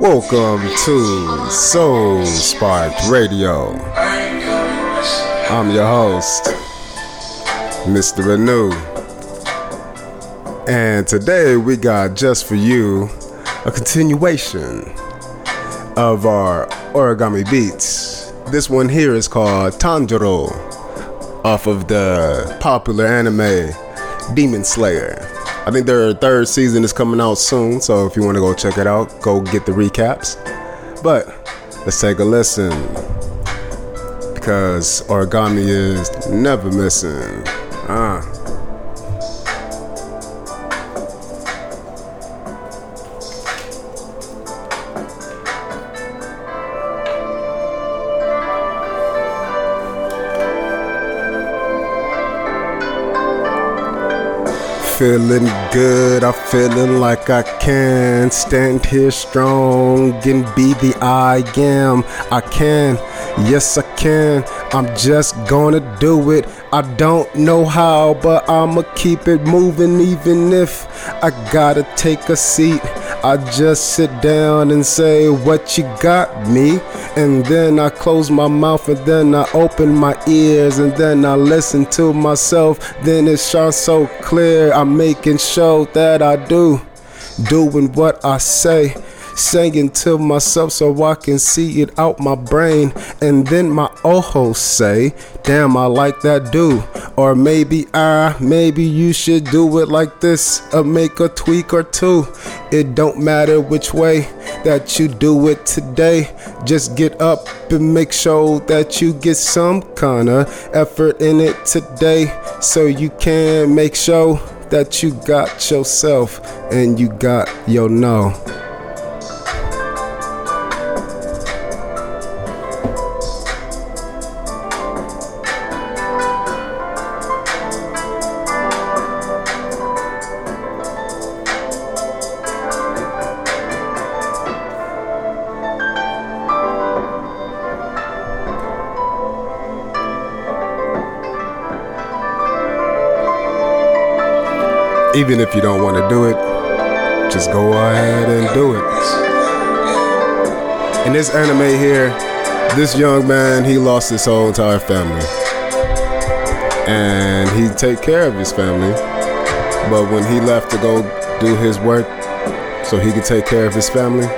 Welcome to Soul Spark Radio. I'm your host, Mr. Renew. And today we got just for you a continuation of our origami beats. This one here is called Tanjiro off of the popular anime Demon Slayer. I think their third season is coming out soon, so if you want to go check it out, go get the recaps. But let's take a listen because origami is never missing. Ah. Feeling good. I'm feeling like I can stand here strong and be the I am. I can, yes, I can. I'm just gonna do it. I don't know how, but I'ma keep it moving even if I gotta take a seat. I just sit down and say, What you got me? And then I close my mouth and then I open my ears and then I listen to myself. Then it shines so clear. I'm making sure that I do, doing what I say singing to myself so I can see it out my brain. And then my ojos say, Damn, I like that dude. Or maybe I, maybe you should do it like this, or make a tweak or two. It don't matter which way that you do it today. Just get up and make sure that you get some kind of effort in it today so you can make sure that you got yourself and you got your no. Even if you don't want to do it, just go ahead and do it. In this anime here, this young man he lost his whole entire family, and he take care of his family. But when he left to go do his work, so he could take care of his family,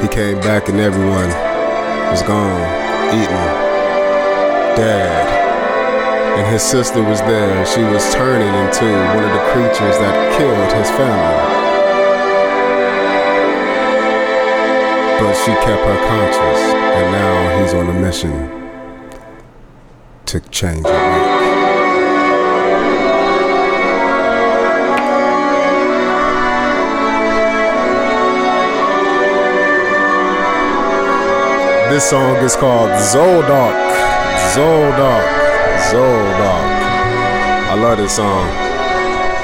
he came back and everyone was gone, eaten, dead and his sister was there. She was turning into one of the creatures that killed his family. But she kept her conscious, and now he's on a mission to change it. This song is called Zoldark. Zoldark. Zoldark. I love this song.